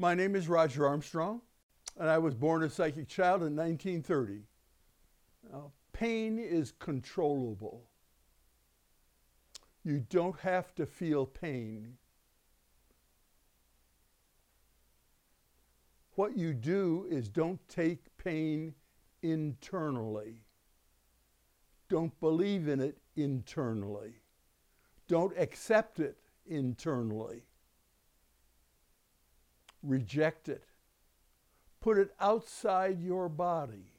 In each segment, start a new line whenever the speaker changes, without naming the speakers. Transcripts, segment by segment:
My name is Roger Armstrong, and I was born a psychic child in 1930. Now, pain is controllable. You don't have to feel pain. What you do is don't take pain internally. Don't believe in it internally. Don't accept it internally. Reject it. Put it outside your body.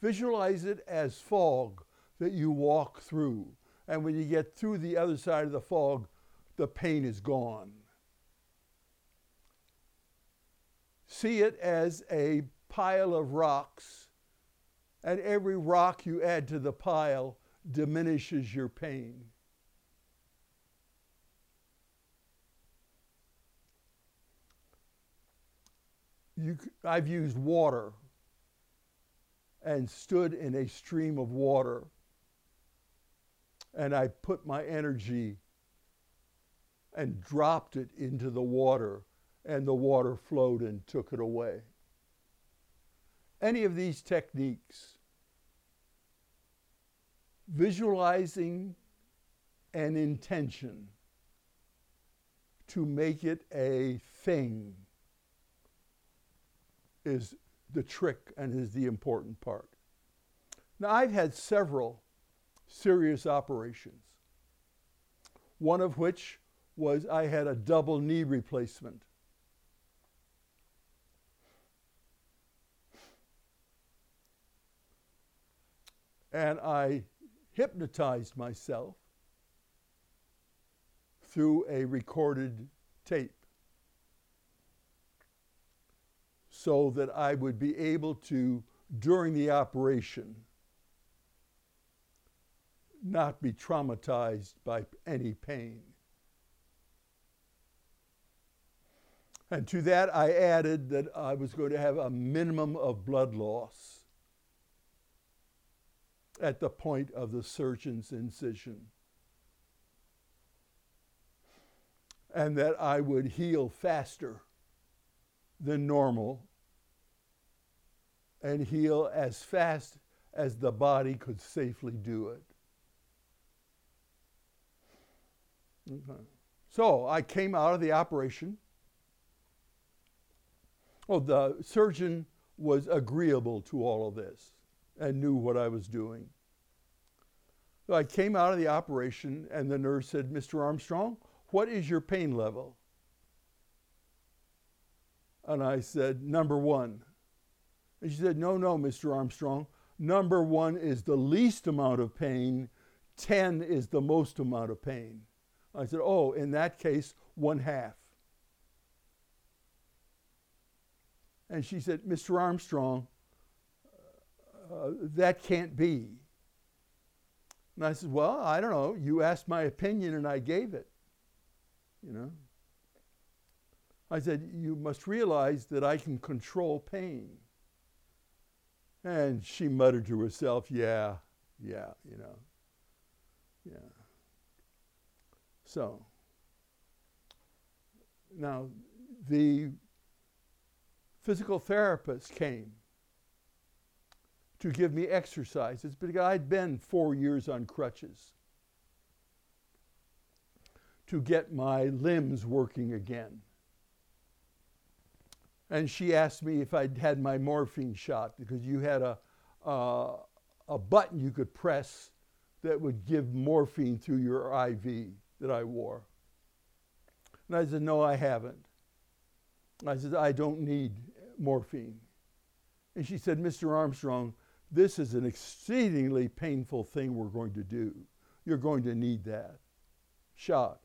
Visualize it as fog that you walk through. And when you get through the other side of the fog, the pain is gone. See it as a pile of rocks, and every rock you add to the pile diminishes your pain. You, I've used water and stood in a stream of water, and I put my energy and dropped it into the water, and the water flowed and took it away. Any of these techniques, visualizing an intention to make it a thing is the trick and is the important part. Now, I've had several serious operations, one of which was I had a double knee replacement. And I hypnotized myself through a recorded tape so that I would be able to, during the operation, not be traumatized by any pain. And to that, I added that I was going to have a minimum of blood loss at the point of the surgeon's incision. And that I would heal faster than normal and heal as fast as the body could safely do it. Okay. So I came out of the operation. Oh, the surgeon was agreeable to all of this and knew what I was doing. So I came out of the operation, and the nurse said, Mr. Armstrong, what is your pain level? And I said, Number one. And she said, No, no, Mr. Armstrong. Number one is the least amount of pain, 10 is the most amount of pain. I said, Oh, in that case, one half. And she said, Mr. Armstrong, uh, that can't be. And I said, Well, I don't know. You asked my opinion and I gave it. You know? I said, You must realize that I can control pain. And she muttered to herself, Yeah, yeah, you know. Yeah. So, now the physical therapist came to give me exercises because I'd been four years on crutches to get my limbs working again. And she asked me if I'd had my morphine shot because you had a, uh, a button you could press that would give morphine through your IV that I wore. And I said, No, I haven't. I said, I don't need morphine. And she said, Mr. Armstrong, this is an exceedingly painful thing we're going to do. You're going to need that shot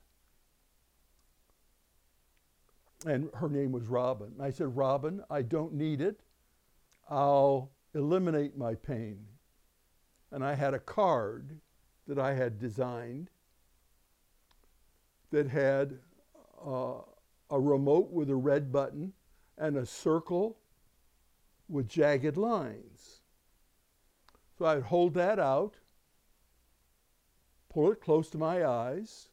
and her name was Robin. And I said, Robin, I don't need it. I'll eliminate my pain. And I had a card that I had designed that had uh, a remote with a red button and a circle with jagged lines. So I'd hold that out, pull it close to my eyes,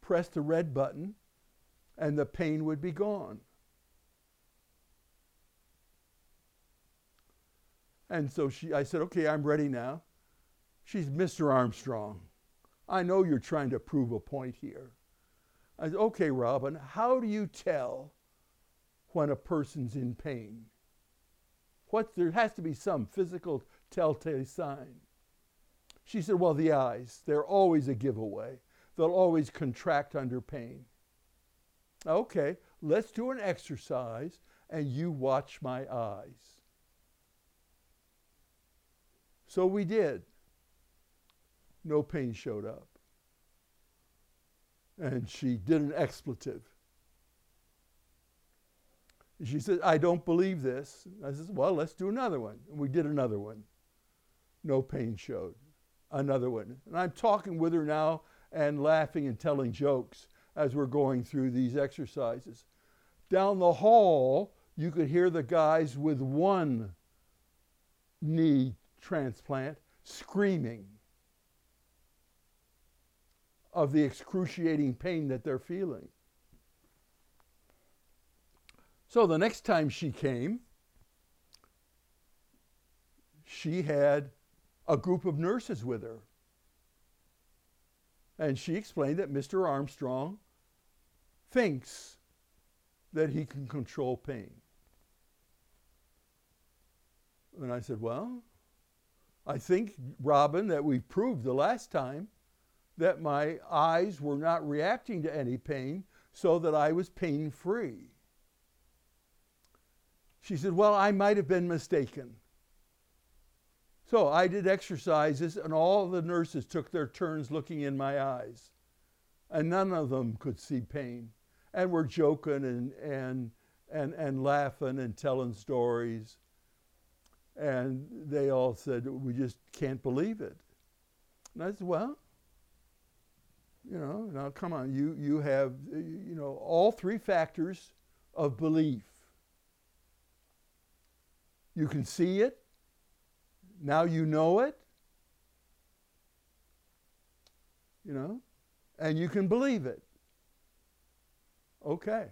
press the red button, and the pain would be gone. And so she, I said, okay, I'm ready now. She's Mr. Armstrong. I know you're trying to prove a point here. I said, okay, Robin, how do you tell when a person's in pain? What, there has to be some physical telltale sign. She said, well, the eyes, they're always a giveaway. They'll always contract under pain. Okay, let's do an exercise and you watch my eyes. So we did. No pain showed up. And she did an expletive. She said, I don't believe this. I said, Well, let's do another one. And we did another one. No pain showed. Another one. And I'm talking with her now and laughing and telling jokes as we're going through these exercises. Down the hall, you could hear the guys with one knee transplant screaming of the excruciating pain that they're feeling. So the next time she came, she had a group of nurses with her. And she explained that Mr. Armstrong thinks that he can control pain. And I said, Well, I think, Robin, that we proved the last time that my eyes were not reacting to any pain so that I was pain free. She said, Well, I might have been mistaken. So I did exercises, and all the nurses took their turns looking in my eyes. And none of them could see pain. And we're joking and, and, and, and laughing and telling stories. And they all said, We just can't believe it. And I said, Well, you know, now come on, you, you have, you know, all three factors of belief. You can see it, now you know it, you know, and you can believe it. Okay.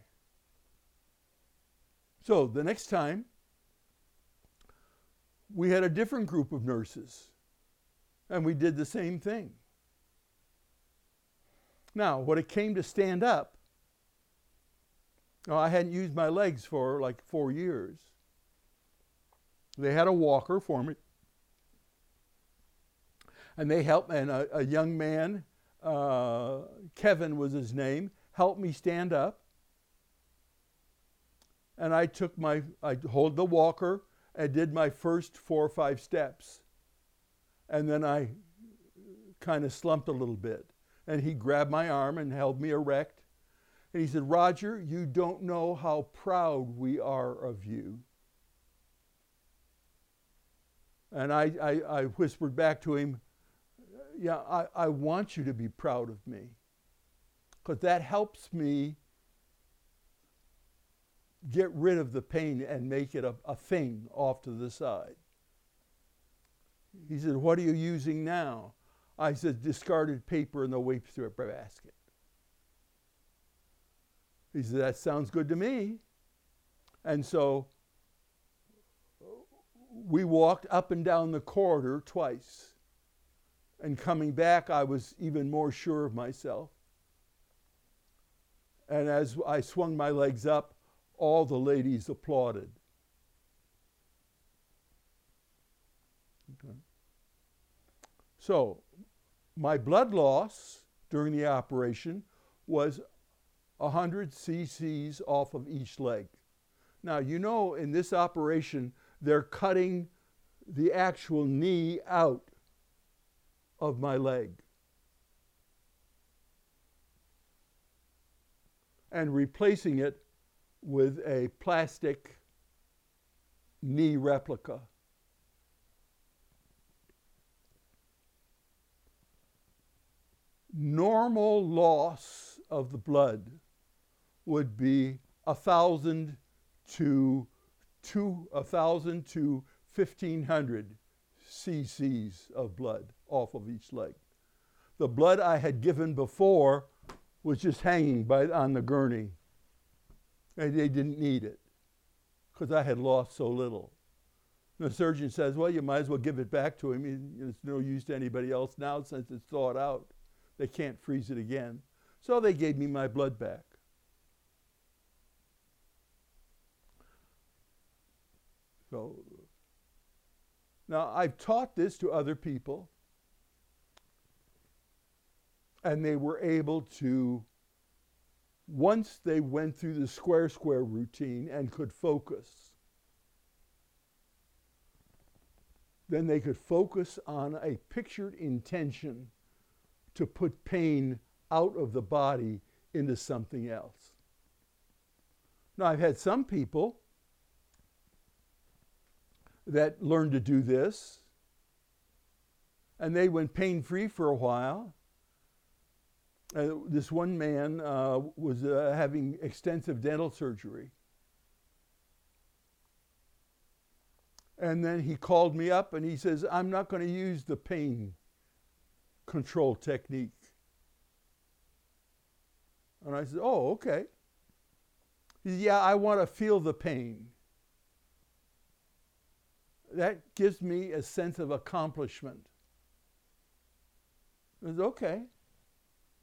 So the next time, we had a different group of nurses, and we did the same thing. Now, when it came to stand up, I hadn't used my legs for like four years. They had a walker for me. And they helped, me and a, a young man, uh, Kevin was his name, helped me stand up. And I took my, I hold the walker and did my first four or five steps. And then I kind of slumped a little bit. And he grabbed my arm and held me erect. And he said, Roger, you don't know how proud we are of you. And I, I, I whispered back to him, Yeah, I, I want you to be proud of me. Because that helps me get rid of the pain and make it a, a thing off to the side. He said, What are you using now? I said, Discarded paper in the waste basket. He said, That sounds good to me. And so we walked up and down the corridor twice. And coming back, I was even more sure of myself. And as I swung my legs up, all the ladies applauded. Okay. So, my blood loss during the operation was 100 cc's off of each leg. Now, you know, in this operation, they're cutting the actual knee out of my leg. And replacing it with a plastic knee replica. Normal loss of the blood would be a thousand to two, a thousand to fifteen hundred cc's of blood off of each leg. The blood I had given before was just hanging by, on the gurney And they didn't need it because I had lost so little. The surgeon says, Well, you might as well give it back to him. It's no use to anybody else now since it's thawed out. They can't freeze it again. So they gave me my blood back. So now I've taught this to other people, and they were able to, once they went through the square square routine and could focus, then they could focus on a pictured intention to put pain out of the body into something else. Now, I've had some people that learned to do this, and they went pain free for a while. Uh, this one man uh, was uh, having extensive dental surgery. And then he called me up and he says, I'm not going to use the pain control technique. And I said, Oh, okay. He said, Yeah, I want to feel the pain. That gives me a sense of accomplishment. I said, Okay,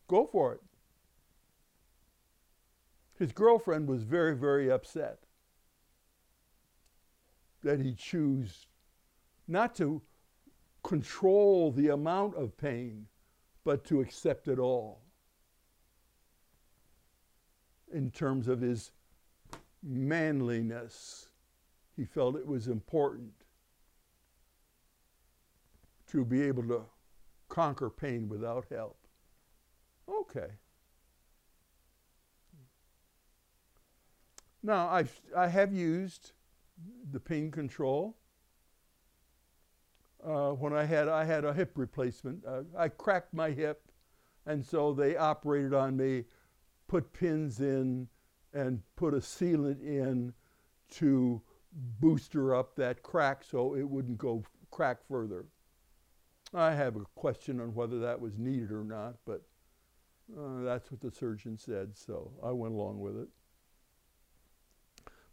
go for it. His girlfriend was very, very upset that he choose not to control the amount of pain, but to accept it all in terms of his manliness. He felt it was important to be able to conquer pain without help. Okay. Now, I've, I have used the pain control. Uh, when I had I had a hip replacement, uh, I cracked my hip, and so they operated on me, put pins in, and put a sealant in to booster up that crack so it wouldn't go crack further. I have a question on whether that was needed or not, but uh, that's what the surgeon said, so I went along with it.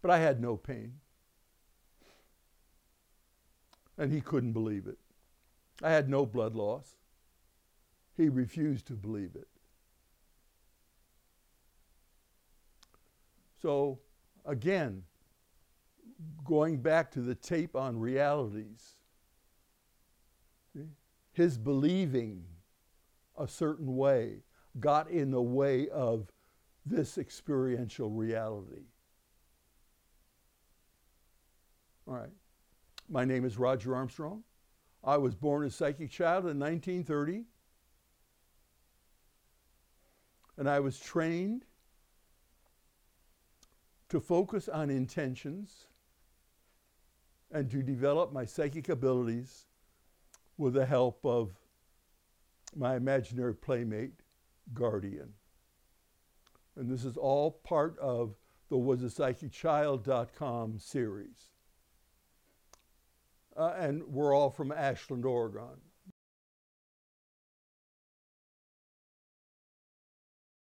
But I had no pain. And he couldn't believe it. I had no blood loss. He refused to believe it. So, again, going back to the tape on realities, his believing a certain way got in the way of this experiential reality. All right. My name is Roger Armstrong. I was born a psychic child in 1930. And I was trained to focus on intentions and to develop my psychic abilities with the help of my imaginary playmate, Guardian. And this is all part of the wasapsychicchild.com series uh, and we're all from Ashland, Oregon.